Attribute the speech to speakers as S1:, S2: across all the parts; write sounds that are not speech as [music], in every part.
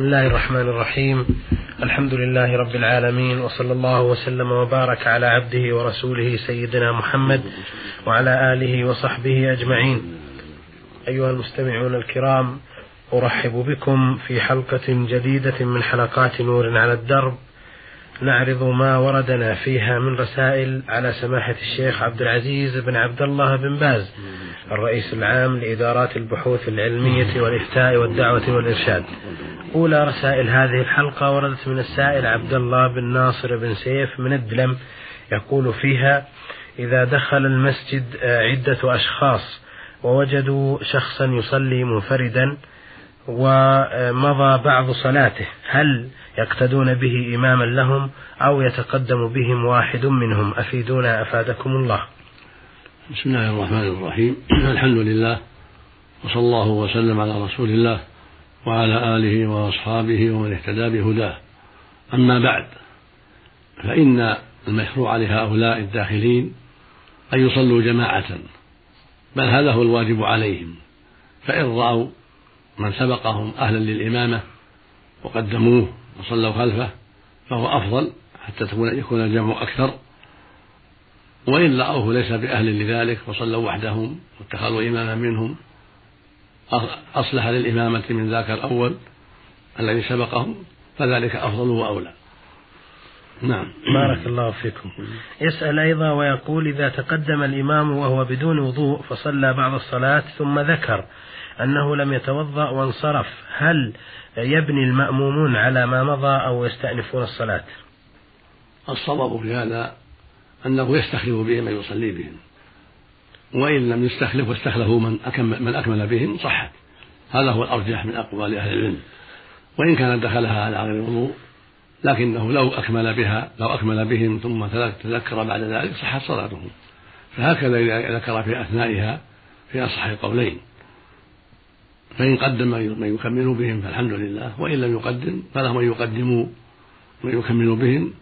S1: بسم الله الرحمن الرحيم. الحمد لله رب العالمين وصلى الله وسلم وبارك على عبده ورسوله سيدنا محمد وعلى آله وصحبه أجمعين. أيها المستمعون الكرام أرحب بكم في حلقة جديدة من حلقات نور على الدرب. نعرض ما وردنا فيها من رسائل على سماحة الشيخ عبد العزيز بن عبد الله بن باز الرئيس العام لإدارات البحوث العلمية والإفتاء والدعوة والإرشاد. أولى رسائل هذه الحلقة وردت من السائل عبد الله بن ناصر بن سيف من الدلم يقول فيها إذا دخل المسجد عدة أشخاص ووجدوا شخصا يصلي منفردا ومضى بعض صلاته هل يقتدون به إماما لهم أو يتقدم بهم واحد منهم. أفيدونا أفادكم الله.
S2: بسم الله الرحمن الرحيم. [clears throat] الحمد لله وصلى الله وسلم على رسول الله وعلى آله وأصحابه ومن اهتدى بهداه. أما بعد فإن المشروع لهؤلاء الداخلين أن يصلوا جماعة بل هذا هو الواجب عليهم. فإن رأوا من سبقهم أهلا للإمامة وقدموه وصلوا خلفه فهو أفضل حتى تكون يكون الجمع أكثر. وإن رأوه ليس بأهل لذلك وصلوا وحدهم واتخذوا إماما منهم أصلح للإمامة من ذاك الأول الذي سبقهم فذلك أفضل وأولى.
S1: نعم. بارك الله فيكم. يسأل أيضا ويقول إذا تقدم الإمام وهو بدون وضوء فصلى بعض الصلاة ثم ذكر أنه لم يتوضأ وانصرف. هل يبني المأمومون على ما مضى أو يستأنفون الصلاة؟
S2: الصواب في هذا أنه يستخلف بهم من يصلي بهم. وإن لم يستخلف واستخلفوا من أكمل, من أكمل بهم صحت. هذا هو الأرجح من أقوال أهل العلم. وإن كان دخلها على غير وضوء لكنه لو أكمل بها لو أكمل بهم ثم تذكر بعد ذلك صحت صلاته فهكذا إذا ذكر في أثنائها في أصح القولين. فإن قدم من يكمل بهم فالحمد لله وإن لم يقدم فلهم أن يقدموا من يكمل بهم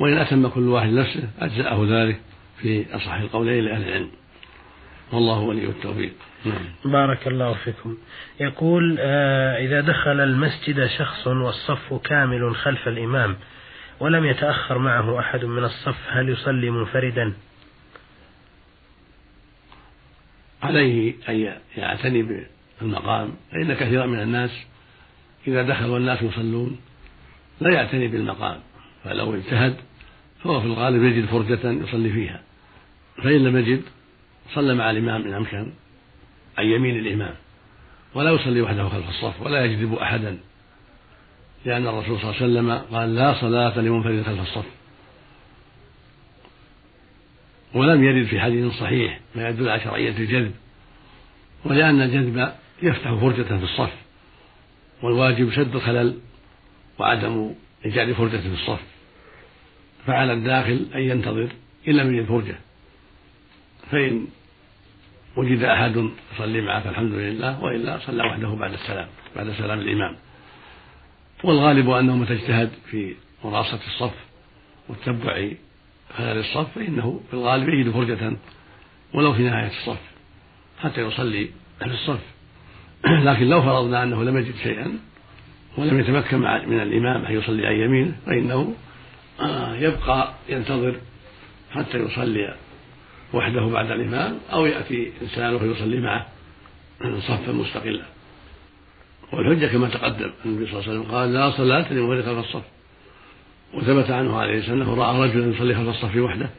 S2: وإن أتم كل واحد نفسه أجزأه ذلك في أصح القولين لأهل العلم. والله ولي التوفيق.
S1: نعم. بارك الله فيكم. يقول آه إذا دخل المسجد شخص والصف كامل خلف الإمام ولم يتأخر معه أحد من الصف هل يصلي منفردا؟
S2: عليه أن يعتني المقام فإن كثيرا من الناس إذا دخل والناس يصلون لا يعتني بالمقام فلو اجتهد فهو في الغالب يجد فرجة يصلي فيها. فإن لم يجد صلى مع الإمام إن أمكن عن يمين الإمام ولا يصلي وحده خلف الصف ولا يجذب أحدا لأن الرسول صلى الله عليه وسلم قال لا صلاة لمنفرد خلف الصف. ولم يرد في حديث صحيح ما يدل على شرعية الجذب ولأن الجذب يفتح فرجة في الصف والواجب سد الخلل وعدم إيجاد فرجة في الصف فعلى الداخل أن ينتظر إن لم يجد فرجة. فإن وجد أحد يصلي معه فالحمد لله وإلا صلى وحده بعد السلام بعد سلام الإمام. والغالب أنه متى اجتهد في مراصة الصف وتتبع خلال الصف فإنه في الغالب يجد فرجة ولو في نهاية الصف حتى يصلي في الصف. [clears throat] لكن لو فرضنا أنه لم يجد شيئا ولم يتمكن من الإمام أن يصلي عن يمينه فإنه آه، يبقى ينتظر حتى يصلي وحده بعد الإمام أو يأتي إنسان فيصلي معه صفا مستقلا. والحجة كما تقدم النبي صلى الله عليه وسلم قال لا صلاة لمن خلف الصف. وثبت عنه عليه والسلام أنه رأى رجلا يصلي خلف الصف وحده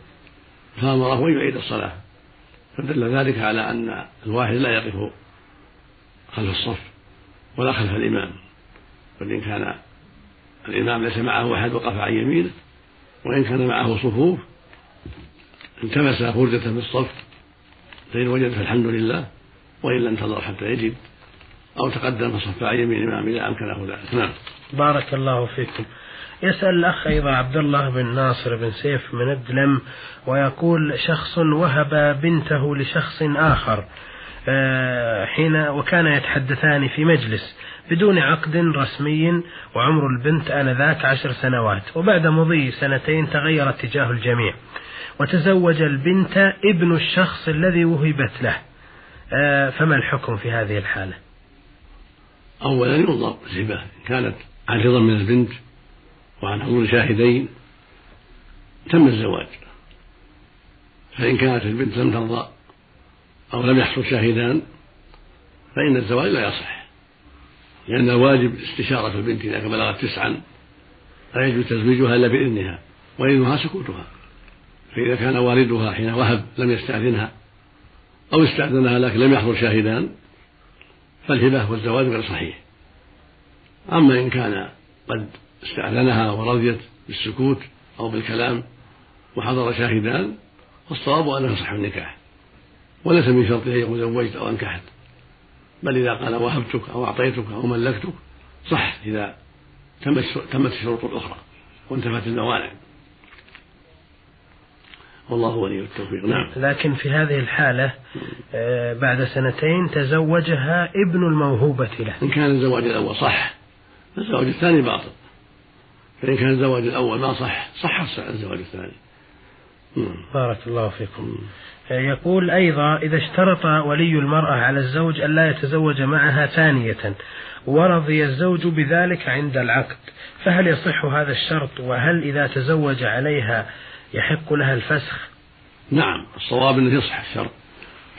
S2: فأمره أن يعيد الصلاة. فدل ذلك على أن الواحد لا يقف خلف الصف ولا خلف الإمام. بل إن كان الإمام ليس معه أحد وقف عن يمينه وإن كان معه صفوف التمس فرجة في الصف فإن وجد فالحمد لله وإلا انتظر حتى يجد أو تقدم فصف عن يمين الإمام إذا أمكنه ذلك. نعم.
S1: بارك الله فيكم. يسأل الأخ أيضا عبد الله بن ناصر بن سيف من الدلم ويقول شخص وهب بنته لشخص آخر. حين وكان يتحدثان في مجلس بدون عقد رسمي وعمر البنت آنذاك عشر سنوات وبعد مضي سنتين تغير اتجاه الجميع. وتزوج البنت ابن الشخص الذي وهبت له. آه، فما الحكم في هذه الحالة؟
S2: أولا ينظر الهبة كانت عن رضا من البنت وعن حضور شاهدين. تم الزواج. فإن كانت البنت لم ترضى أو لم يحصل شاهدان فإن الزواج لا يصح. لأن الواجب استشارة البنت إذا بلغت تسعا لا يجوز تزويجها إلا بإذنها وإذنها سكوتها. فإذا كان والدها حين وهب لم يستأذنها أو استأذنها لكن لم يحضر شاهدان فالهبة والزواج غير صحيح. أما إن كان قد استأذنها ورضيت بالسكوت أو بالكلام وحضر شاهدان فالصواب أنه يصح النكاح. وليس من شرطه أن يقول زوجت أو أنكحت. بل إذا قال وهبتك أو أعطيتك أو ملكتك صح إذا تمت تمت الشروط الأخرى وانتفت الموانع. والله ولي التوفيق. نعم.
S1: لكن في هذه الحالة آه، بعد سنتين تزوجها ابن الموهوبة له.
S2: إن كان الزواج الأول صح. الزواج الثاني باطل. فإن كان الزواج الأول ما صح صح الزواج الثاني.
S1: بارك الله فيكم. يقول أيضا إذا اشترط ولي المرأة على الزوج ألا يتزوج معها ثانية ورضي الزوج بذلك عند العقد فهل يصح هذا الشرط؟ وهل إذا تزوج عليها يحق لها الفسخ؟
S2: نعم الصواب أنه يصح الشرط.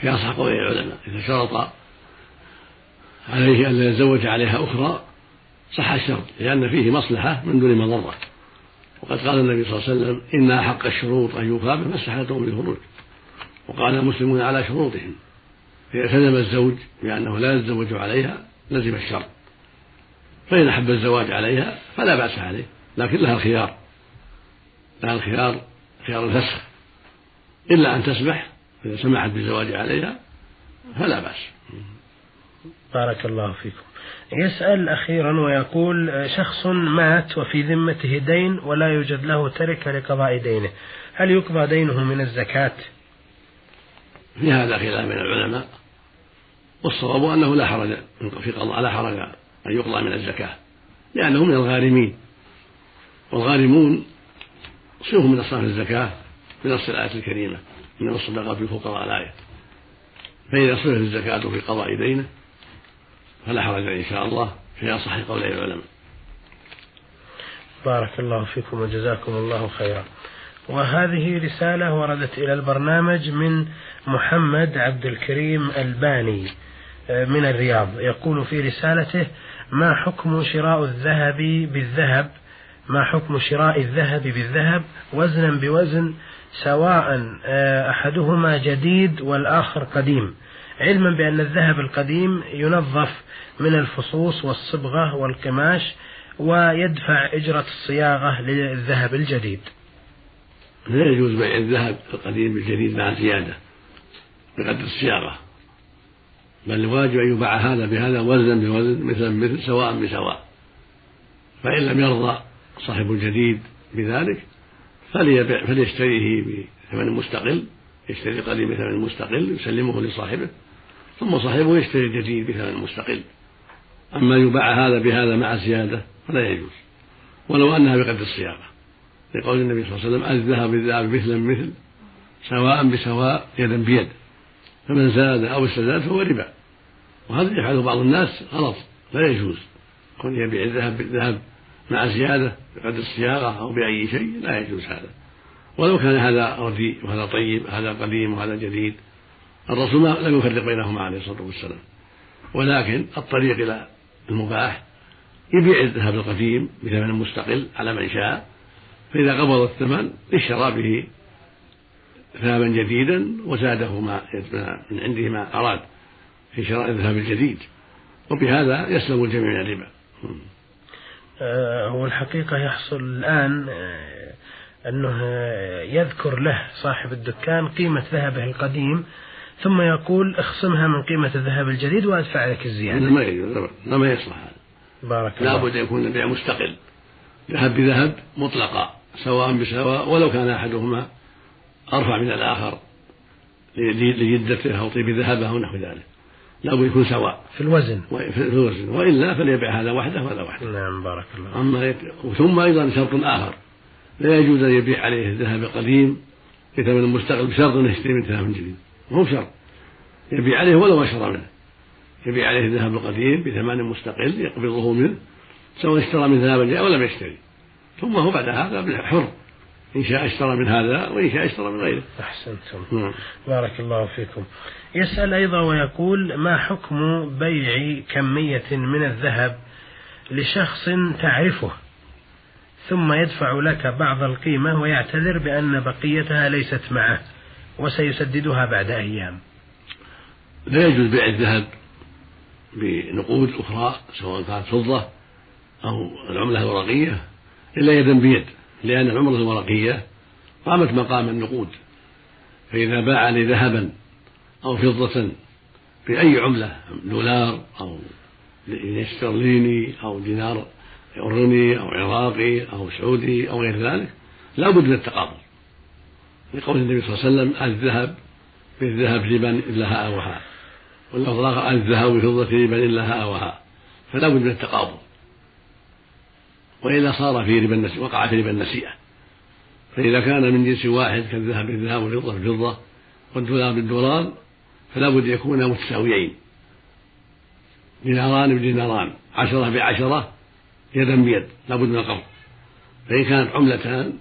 S2: في أصح قول العلماء إذا شرط عليه أن يتزوج عليها أخرى صح الشرط لأن فيه مصلحة من دون مضرة وقد قال النبي صلى الله عليه وسلم إن أحق الشروط أن يقابل ما استحلتهم بالخروج وقال المسلمون على شروطهم. فإذا التزم الزوج بأنه لا يتزوج عليها لزم الشرط فإن أحب الزواج عليها فلا بأس عليه لكن لها الخيار. لها الخيار خيار الفسخ. إلا أن تسمح إذا سمحت بالزواج عليها فلا بأس.
S1: بارك الله فيكم. يسأل أخيرا ويقول شخص مات وفي ذمته دين ولا يوجد له تركة لقضاء دينه. هل يقضى دينه من الزكاة؟
S2: في هذا خلاف بين العلماء والصواب أنه لا حرج في قضاء لا حرج أن يقضى من الزكاة لأنه من الغارمين. والغارمون صنف من أصناف الزكاة بنص الآية الكريمة من الصدقات في الفقراء الآية. فإذا صرفت الزكاة في قضاء دينه فلا حرج إن شاء الله في أصح قولي العلماء.
S1: بارك الله فيكم وجزاكم الله خيرا. وهذه رسالة وردت إلى البرنامج من محمد عبد الكريم الباني آه، من الرياض. يقول في رسالته ما حكم شراء الذهب بالذهب؟ ما حكم شراء الذهب بالذهب؟ وزنا بوزن سواء آه، أحدهما جديد والآخر قديم. علما بأن الذهب القديم ينظف من الفصوص والصبغة والقماش ويدفع إجرة الصياغة للذهب الجديد.
S2: لا يجوز بيع الذهب القديم بالجديد مع زيادة بقدر الصياغة بل الواجب أن يباع هذا بهذا وزنا بوزن مثلا مثل سواء بسواء. فإن لم يرضى صاحب الجديد بذلك فليبيع فليشتريه بثمن مستقل يشتري القديم بثمن مستقل يسلمه لصاحبه. ثم صاحبه يشتري الجديد بثمن مستقل أما يباع هذا بهذا مع زيادة فلا يجوز. ولو أنها بقدر الصياغة. لقول النبي صلى الله عليه وسلم الذهب بالذهب مثلا مثل سواء بسواء يدا بيد. فمن زاد أو استزاد فهو ربا. وهذا يفعله بعض الناس غلط. لا يجوز. كون يبيع الذهب بالذهب مع زيادة بقدر الصياغة أو بأي شيء لا يجوز هذا. ولو كان هذا رديء وهذا طيب هذا قديم وهذا جديد الرسول لم يفرق بينهما عليه الصلاة والسلام. ولكن الطريق إلى المباح يبيع الذهب القديم بثمن مستقل على من شاء فإذا قبض الثمن اشترى به ذهبا جديدا وزاده ما من عنده ما أراد في شراء الذهب الجديد. وبهذا يسلم الجميع من الربا.
S1: آه، هو الحقيقة يحصل الآن آه، أنه يذكر له صاحب الدكان قيمة ذهبه القديم ثم يقول اخصمها من قيمة الذهب الجديد وأدفع لك الزيادة.
S2: ما يجوز ما يصلح هذا.
S1: بارك الله.
S2: لابد أن يكون البيع مستقل. ذهب بذهب مطلقا سواء بسواء ولو كان أحدهما أرفع من الآخر لجدته أو طيب ذهبه أو نحو ذلك. لابد يكون سواء.
S1: في الوزن.
S2: في الوزن. وإلا فليبيع هذا وحده وهذا وحده.
S1: نعم بارك الله.
S2: أما يت... ثم أيضا شرط آخر. لا يجوز أن يبيع عليه الذهب القديم بثمن مستقل بشرط أنه يشتري من ذهب جديد. مو شرط يبيع عليه ولو ما شرى منه. يبيع عليه الذهب القديم بثمن مستقل يقبضه منه سواء اشترى من ذهب أو لم يشتري. ثم هو بعد هذا حر. إن شاء اشترى من هذا وإن شاء اشترى من غيره.
S1: أحسنتم. نعم. بارك الله فيكم. يسأل أيضا ويقول ما حكم بيع كمية من الذهب لشخص تعرفه؟ ثم يدفع لك بعض القيمة ويعتذر بأن بقيتها ليست معه. وسيسددها بعد أيام.
S2: لا يجوز بيع الذهب بنقود أخرى سواء كانت فضة أو العملة الورقية إلا يدا بيد لأن العملة الورقية قامت مقام النقود. فإذا باع لي ذهبا أو فضة بأي عملة دولار أو استرليني أو دينار أردني أو عراقي أو سعودي أو غير ذلك لا بد من التقابض. لقول النبي صلى الله عليه وسلم الذهب بالذهب ربا إلا هاء واللفظ الآخر الذهب بفضة ربا إلا هاء وهاء فلا بد من التقابض. وإلا صار في ربا وقع في ربا النسيئة فإذا كان من جنس واحد كالذهب بالذهب والفضة بالفضة والدولار بالدولار فلا بد يكونا متساويين. ديناران بديناران عشرة بعشرة يدا بيد لا بد من القبض. فإن كانت عملتان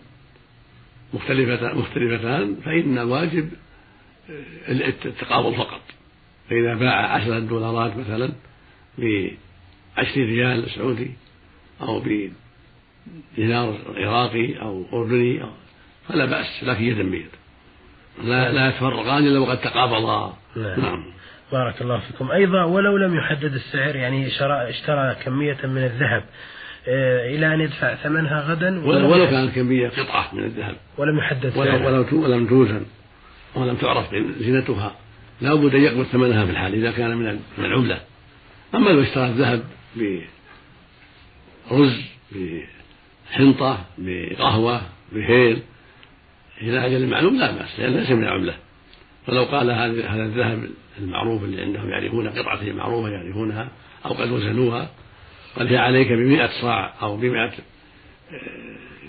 S2: مختلفتان مختلفتان فإن الواجب التقابض فقط. فإذا باع عشرة دولارات مثلا بعشر ريال سعودي أو بدينار عراقي أو أردني أو فلا بأس لكن يدا بيد لا لا يتفرقان إلا وقد تقابضا
S1: نعم. نعم. بارك الله فيكم. أيضا ولو لم يحدد السعر يعني اشترى كمية من الذهب آه، إلى أن يدفع ثمنها غدا
S2: ولو, ولو كانت كمية قطعة من الذهب.
S1: ولم يحدد
S2: ولو, ولو ولم توزن. ولم تعرف زينتها لا بد أن يقبل ثمنها في الحال إذا كان من من العملة. أما لو اشترى الذهب برز بحنطة بقهوة بهيل إلى أجل معلوم لا بأس لأن ليس من العملة. فلو قال هذا الذهب المعروف اللي عندهم يعرفون قطعته معروفة يعرفونها أو قد وزنوها قال هي عليك بمئة صاع أو بمئة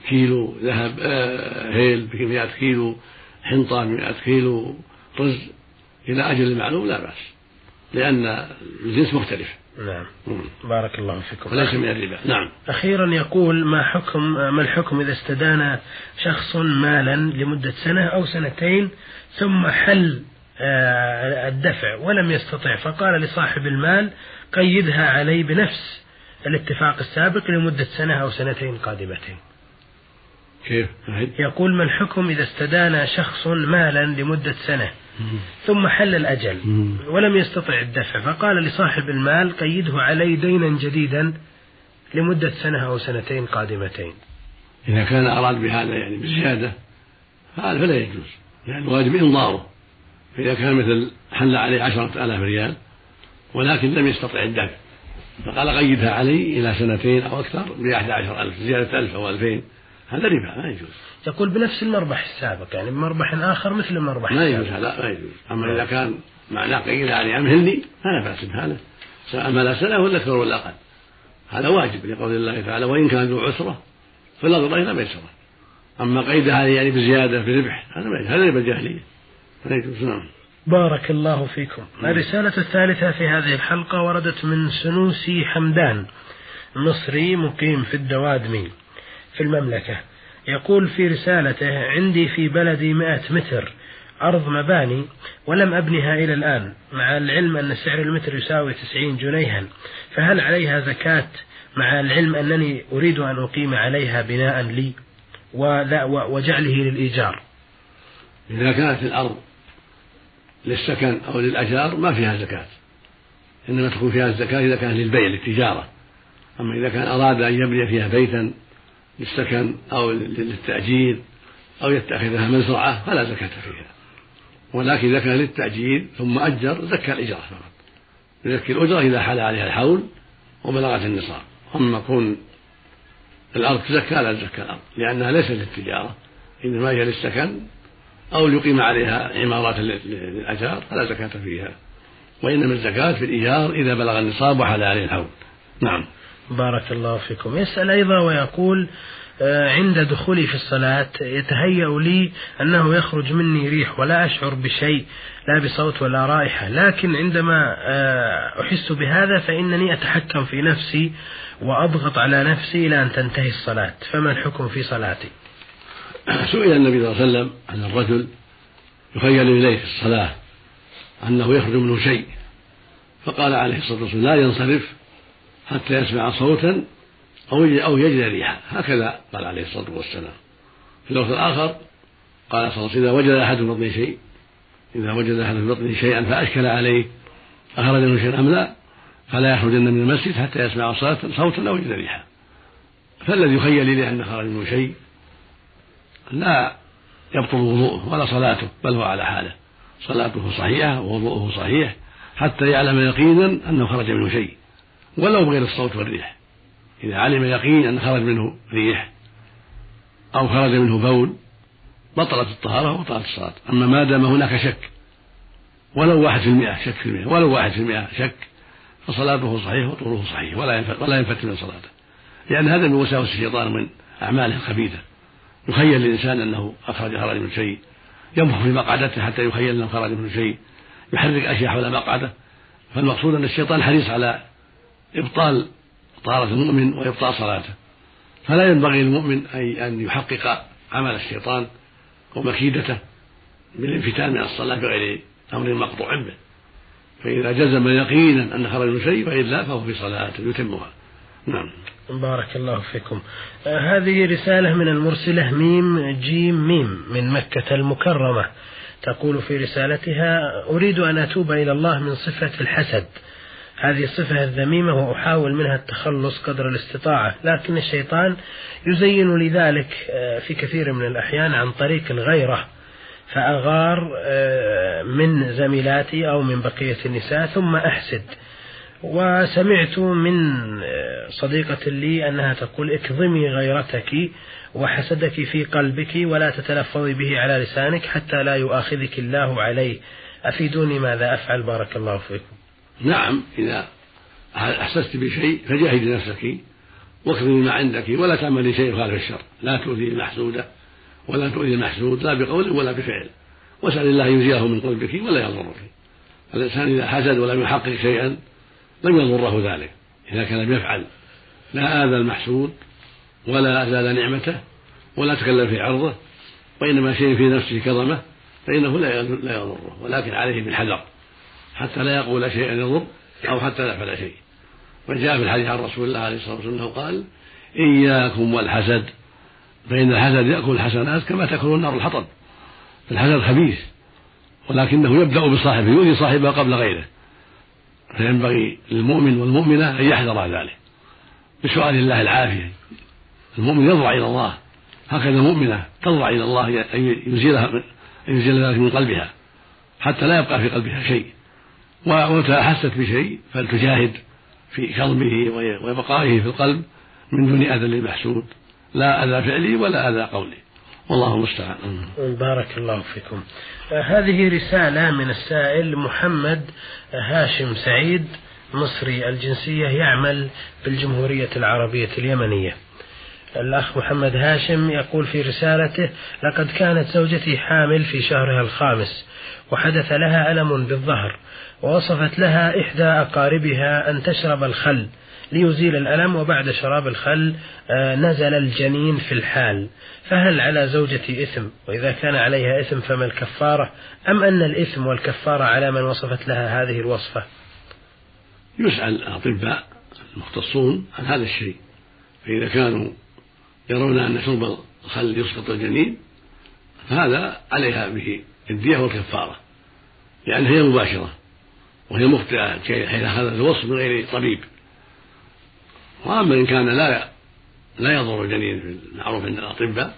S2: كيلو ذهب آه، هيل بمئة كيلو حنطة بمئة كيلو رز إلى أجل معلوم لا بأس لأن الجنس مختلف.
S1: نعم. بارك الله فيكم.
S2: وليس من الربا. نعم.
S1: أخيرا يقول ما حكم ما الحكم إذا استدان شخص مالا لمدة سنة أو سنتين ثم حل آه، الدفع ولم يستطع فقال لصاحب المال قيدها علي بنفس الاتفاق السابق لمدة سنة أو سنتين قادمتين.
S2: كيف؟
S1: يقول ما الحكم إذا استدان شخص مالا لمدة سنة ثم حل الأجل ولم يستطع الدفع فقال لصاحب المال قيده علي دينا جديدا لمدة سنة أو سنتين قادمتين.
S2: إذا كان أراد بهذا يعني بزيادة فهذا فلا يجوز يعني الواجب إنظاره. فإذا كان مثل حل عليه عشرة آلاف ريال ولكن لم يستطع الدفع. فقال قيدها علي إلى سنتين أو أكثر بأحد عشر ألف زيادة ألف أو ألفين. هذا ربا ما يجوز.
S1: يقول بنفس المربح السابق يعني بمربح آخر مثل المربح
S2: ما يجوز هذا ما يجوز. أما إذا كان معناه قيدها علي أمهلني فلا بأس بهذا. سواء مال سنة ولا أكثر ولا أقل. هذا واجب لقول الله تعالى وإن كان ذو عسرة فلا ضر إلا ميسرة أما قيدها يعني بزيادة بربح هذا ما يجوز. هذا ربا الجاهلية. ما يجوز نعم.
S1: بارك الله فيكم. الرسالة الثالثة في هذه الحلقة وردت من سنوسي حمدان مصري مقيم في الدوادمي في المملكة. يقول في رسالته عندي في بلدي مئة متر أرض مباني ولم أبنها إلى الآن مع العلم أن سعر المتر يساوي تسعين جنيها. فهل عليها زكاة مع العلم أنني أريد أن أقيم عليها بناء لي وجعله للإيجار؟
S2: إذا كانت الأرض للسكن أو للأجار ما فيها زكاة. إنما تكون فيها الزكاة إذا كان للبيع للتجارة. أما إذا كان أراد أن يبني فيها بيتا للسكن أو للتأجير أو يتخذها مزرعة فلا زكاة فيها. ولكن إذا كان للتأجير ثم أجر زكى الإجارة فقط. يزكي الأجرة إذا حال عليها الحول وبلغت النصاب. أما كون الأرض تزكى لا تزكى الأرض لأنها ليست للتجارة إنما هي للسكن أو يقيم عليها عمارات للأجار فلا زكاة فيها. وإنما الزكاة في الإيجار إذا بلغ النصاب وحال عليه الحول. نعم.
S1: بارك الله فيكم. يسأل أيضا ويقول آه، عند دخولي في الصلاة يتهيأ لي أنه يخرج مني ريح ولا أشعر بشيء لا بصوت ولا رائحة. لكن عندما آه، أحس بهذا فإنني أتحكم في نفسي وأضغط على نفسي إلى أن تنتهي الصلاة. فما الحكم في صلاتي؟
S2: سئل النبي صلى الله عليه وسلم عن الرجل يخيل إليه في الصلاة أنه يخرج منه شيء فقال عليه الصلاة والسلام لا ينصرف حتى يسمع صوتا أو أو يجد ريحا. هكذا قال عليه الصلاة والسلام. في اللفظ الآخر قال صلى الله عليه وسلم إذا وجد أحد في بطنه شيء إذا وجد أحد في بطنه شيئا فأشكل عليه أخرج منه شيئا أم لا فلا يخرجن من المسجد حتى يسمع صوتا أو يجد ريحا. فالذي يخيل إليه أن خرج منه شيء لا يبطل وضوءه ولا صلاته بل هو على حاله. صلاته صحيحة ووضوءه صحيح حتى يعلم يقينا أنه خرج منه شيء ولو بغير الصوت والريح. إذا علم يقين أن خرج منه ريح أو خرج منه بول بطلت الطهارة وبطلت الصلاة. أما ما دام هناك شك ولو واحد في المئة شك في المئة ولو واحد في المئة شك فصلاته صحيحة وطهوره صحيح ولا ولا ينفت من صلاته. لأن هذا من وساوس الشيطان من أعماله الخبيثة. يخيل الإنسان أنه أخرج خرج من شيء ينفخ في مقعدته حتى يخيل أنه خرج من شيء يحرك أشياء حول مقعده. فالمقصود أن الشيطان حريص على إبطال طهارة المؤمن وإبطال صلاته. فلا ينبغي للمؤمن أي أن يحقق عمل الشيطان ومكيدته بالانفتان من الصلاة بغير أمر مقطوع به. فإذا جزم يقينا أن خرج من شيء فإلا فهو في صلاة يتمها. نعم.
S1: بارك الله فيكم. آه هذه رسالة من المرسلة ميم جيم ميم من مكة المكرمة. تقول في رسالتها أريد أن أتوب إلى الله من صفة الحسد. هذه الصفة الذميمة وأحاول منها التخلص قدر الاستطاعة لكن الشيطان يزين لي ذلك آه، في كثير من الأحيان عن طريق الغيرة فأغار آه، من زميلاتي أو من بقية النساء ثم أحسد. وسمعت من صديقة لي أنها تقول اكظمي غيرتك وحسدك في قلبك ولا تتلفظي به على لسانك حتى لا يؤاخذك الله عليه. أفيدوني ماذا أفعل؟ بارك الله فيكم.
S2: نعم إذا أحسست بشيء فجاهدي نفسك واكظمي ما عندك ولا تعملي شيء خالف الشر. لا تؤذي المحسود ولا تؤذي المحسود لا بقول ولا بفعل. واسأل الله يزيله من قلبك ولا يضرك. الإنسان إذا حسد ولم يحقق شيئا لم يضره ذلك؟ إذا كان لم يفعل. لا آذى المحسود ولا أزال نعمته ولا تكلم في عرضه وإنما شيء في نفسه كظمة فإنه لا يضره. ولكن عليه بالحذر حتى لا يقول شيئا يضر أو حتى لا يفعل شيء. وجاء في الحديث عن رسول الله عليه الصلاة والسلام أنه قال إياكم والحسد. فإن الحسد يأكل الحسنات كما تأكل النار الحطب. الحسد خبيث ولكنه يبدأ بصاحبه يؤذي صاحبه قبل غيره. فينبغي للمؤمن والمؤمنة أن يحذر ذلك. بسؤال الله العافية. المؤمن يضرع إلى الله. هكذا المؤمنة تضرع إلى الله أن يزيلها أن يزيل ذلك من قلبها. حتى لا يبقى في قلبها شيء. ومتى أحست بشيء فلتجاهد في كظمه وبقائه في القلب من دون أذى للمحسود. لا أذى فعلي ولا أذى قولي. والله المستعان.
S1: بارك الله فيكم. هذه رسالة من السائل محمد هاشم سعيد مصري الجنسية يعمل بالجمهورية العربية اليمنية. الأخ محمد هاشم يقول في رسالته لقد كانت زوجتي حامل في شهرها الخامس وحدث لها ألم بالظهر ووصفت لها إحدى أقاربها أن تشرب الخل ليزيل الألم وبعد شراب الخل آه، نزل الجنين في الحال. فهل على زوجتي إثم؟ وإذا كان عليها إثم فما الكفارة؟ أم أن الإثم والكفارة على من وصفت لها هذه الوصفة؟
S2: يسأل الأطباء المختصون عن هذا الشيء. فإذا كانوا يرون أن شرب الخل يسقط الجنين فهذا عليها به الدية والكفارة لأنها هي مباشرة وهي مخطئة حيث أخذت الوصف من غير طبيب. وأما إن كان لا لا يضر الجنين في المعروف عند الأطباء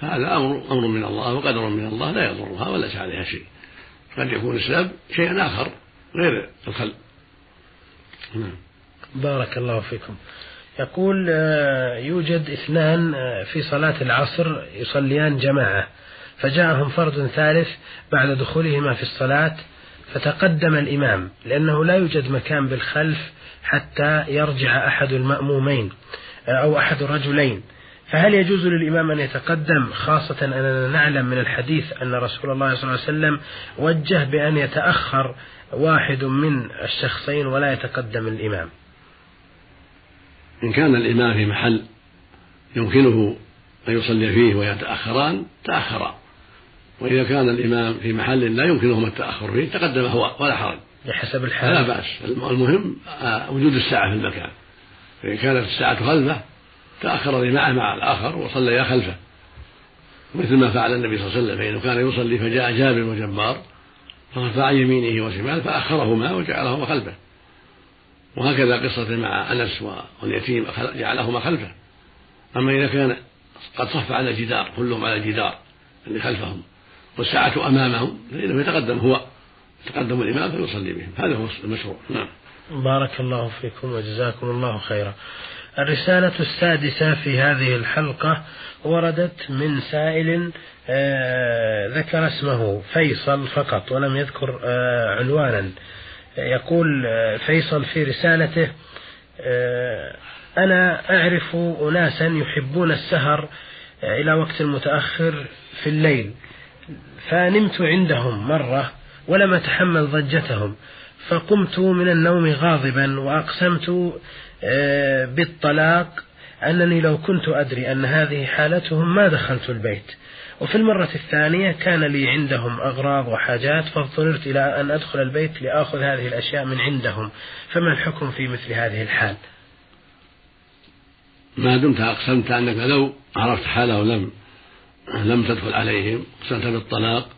S2: فهذا أمر أمر من الله وقدر من الله لا يضرها وليس عليها شيء. قد يكون السبب شيء آخر غير الخل
S1: نعم. بارك الله فيكم. يقول آه، يوجد اثنان آه، في صلاة العصر يصليان جماعة فجاءهم فرد ثالث بعد دخولهما في الصلاة فتقدم الإمام لأنه لا يوجد مكان بالخلف حتى يرجع أحد المأمومين أو أحد الرجلين. فهل يجوز للإمام أن يتقدم خاصة أننا نعلم من الحديث أن رسول الله صلى الله عليه وسلم وجه بأن يتأخر واحد من الشخصين ولا يتقدم الإمام؟
S2: إن كان الإمام في محل يمكنه أن يصلي فيه ويتأخران تأخرا. وإذا كان الإمام في محل لا يمكنهما التأخر فيه تقدم هو ولا حرج.
S1: بحسب الحال.
S2: لا بأس. المهم آه، وجود الساعة في المكان. فإن كانت الساعة خلفه تأخر معه مع الآخر وصليا خلفه. مثل ما فعل النبي صلى الله عليه وسلم فإنه كان يصلي فجاء جابر وجبار فرفع عن يمينه وشماله فأخرهما وجعلهما خلفه. وهكذا قصة مع أنس واليتيم جعلهما خلفه. أما إذا كان قد صف على الجدار كلهم على الجدار اللي خلفهم والساعة أمامهم فإنه يتقدم هو. يتقدم الإمام فيصلي بهم. هذا هو المشروع. نعم.
S1: بارك الله فيكم وجزاكم الله خيرا. الرسالة السادسة في هذه الحلقة وردت من سائل آه، ذكر اسمه فيصل فقط ولم يذكر آه، عنوانا. يقول آه، فيصل في رسالته أنا أعرف أناسا يحبون السهر إلى وقت متأخر في الليل فنمت عندهم مرة ولم أتحمل ضجتهم فقمت من النوم غاضبا وأقسمت آه، بالطلاق أنني لو كنت أدري أن هذه حالتهم ما دخلت البيت. وفي المرة الثانية كان لي عندهم أغراض وحاجات فاضطررت إلى أن أدخل البيت لآخذ هذه الأشياء من عندهم. فما الحكم في مثل هذه الحال؟
S2: ما دمت أقسمت أنك لو عرفت حاله لم لم تدخل عليهم أقسمت بالطلاق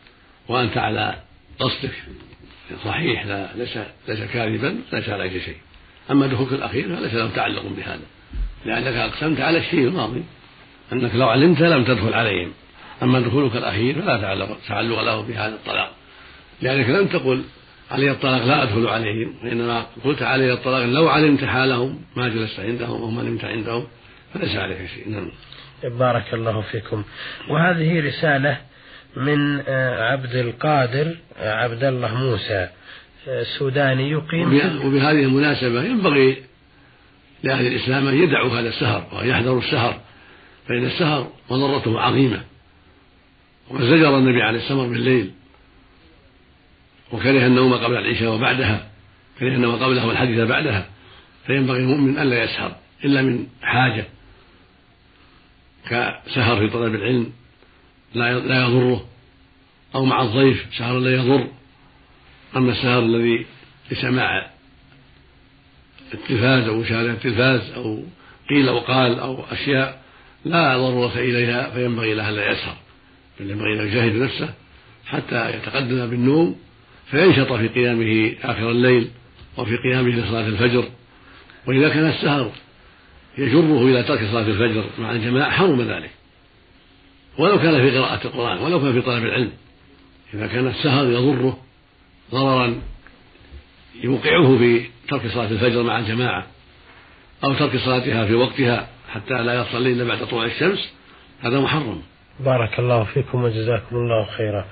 S2: وأنت على قصدك صحيح لا ليس ليس كاذبا ليس عليك شيء. أما دخولك الأخير فليس له تعلق بهذا. لأنك أقسمت على الشيء الماضي أنك لو علمت لم تدخل عليهم. أما دخولك الأخير فلا تعلق, تعلق له بهذا الطلاق. لأنك لم تقل علي الطلاق لا أدخل عليهم وإنما قلت علي الطلاق لو علمت حالهم ما جلست عندهم أو ما نمت عندهم فليس عليك شيء. نعم.
S1: بارك الله فيكم. وهذه رسالة من آه، عبد القادر آه، عبد الله موسى سوداني يقيم
S2: وبهذه المناسبة ينبغي لأهل الإسلام أن يدعوا هذا السهر ويحذروا السهر فإن السهر مضرته عظيمة وقد زجر النبي عن السمر بالليل وكره النوم قبل العشاء وبعدها كره النوم قبلها والحديث بعدها فينبغي المؤمن ألا يسهر إلا من حاجة كسهر في طلب العلم لا يضره. أو مع الضيف سهر لا يضر. أما السهر الذي لسماع التلفاز أو مشاهدة التلفاز أو قيل وقال أو أشياء لا ضرورة إليها فينبغي له ألا يسهر. بل ينبغي أن يجاهد نفسه حتى يتقدم بالنوم فينشط في قيامه آخر الليل وفي قيامه لصلاة الفجر. وإذا كان السهر يجره إلى ترك صلاة الفجر مع الجماعة حرم ذلك. ولو كان في قراءة القرآن ولو كان في طلب العلم. إذا كان السهر يضره ضررا يوقعه في ترك صلاة الفجر مع الجماعة أو ترك صلاتها في وقتها حتى لا يصلي إلا بعد طلوع الشمس هذا محرم.
S1: بارك الله فيكم وجزاكم الله خيرا.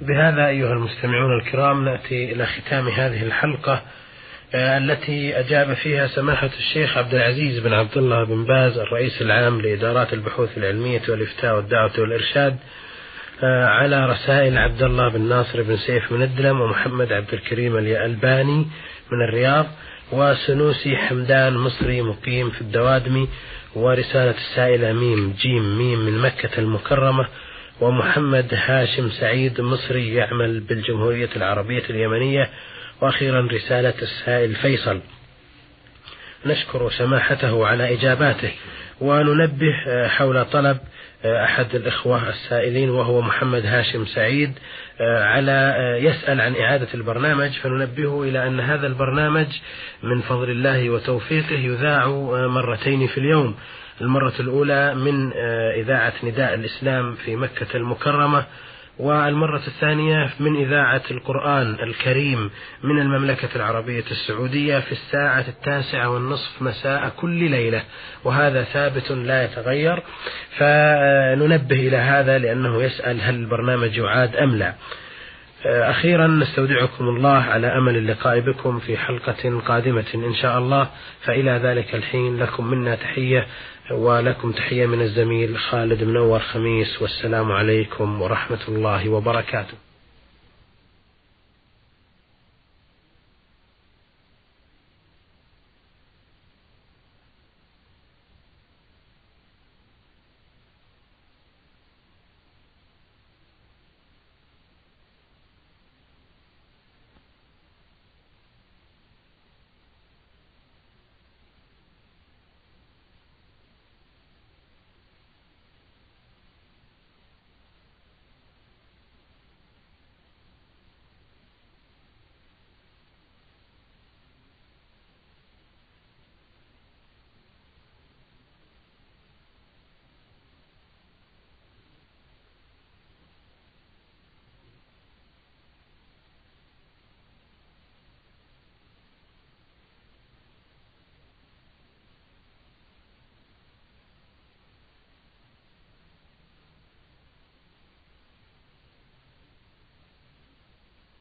S1: بهذا أيها المستمعون الكرام نأتي إلى ختام هذه الحلقة. التي أجاب فيها سماحة الشيخ عبد العزيز بن عبد الله بن باز الرئيس العام لإدارات البحوث العلمية والإفتاء والدعوة والإرشاد آه، على رسائل عبد الله بن ناصر بن سيف من الدلم ومحمد عبد الكريم الألباني من الرياض وسنوسي حمدان مصري مقيم في الدوادمي ورسالة السائلة ميم جيم ميم من مكة المكرمة ومحمد هاشم سعيد مصري يعمل بالجمهورية العربية اليمنية وأخيرا رسالة السائل فيصل. نشكر سماحته على إجاباته وننبه آه، حول طلب آه، أحد الإخوة السائلين وهو محمد هاشم سعيد آه، على يسأل عن إعادة البرنامج فننبهه إلى أن هذا البرنامج من فضل الله وتوفيقه يذاع مرتين في اليوم. المرة الأولى من إذاعة نداء الإسلام في مكة المكرمة والمرة الثانية من إذاعة القرآن الكريم من المملكة العربية السعودية في الساعة التاسعة والنصف مساء كل ليلة وهذا ثابت لا يتغير. فننبه إلى هذا لأنه يسأل هل البرنامج يعاد أم لا. أخيرا نستودعكم الله على أمل اللقاء بكم في حلقة قادمة إن شاء الله. فإلى ذلك الحين لكم منا تحية. ولكم تحية من الزميل خالد منور خميس والسلام عليكم ورحمة الله وبركاته.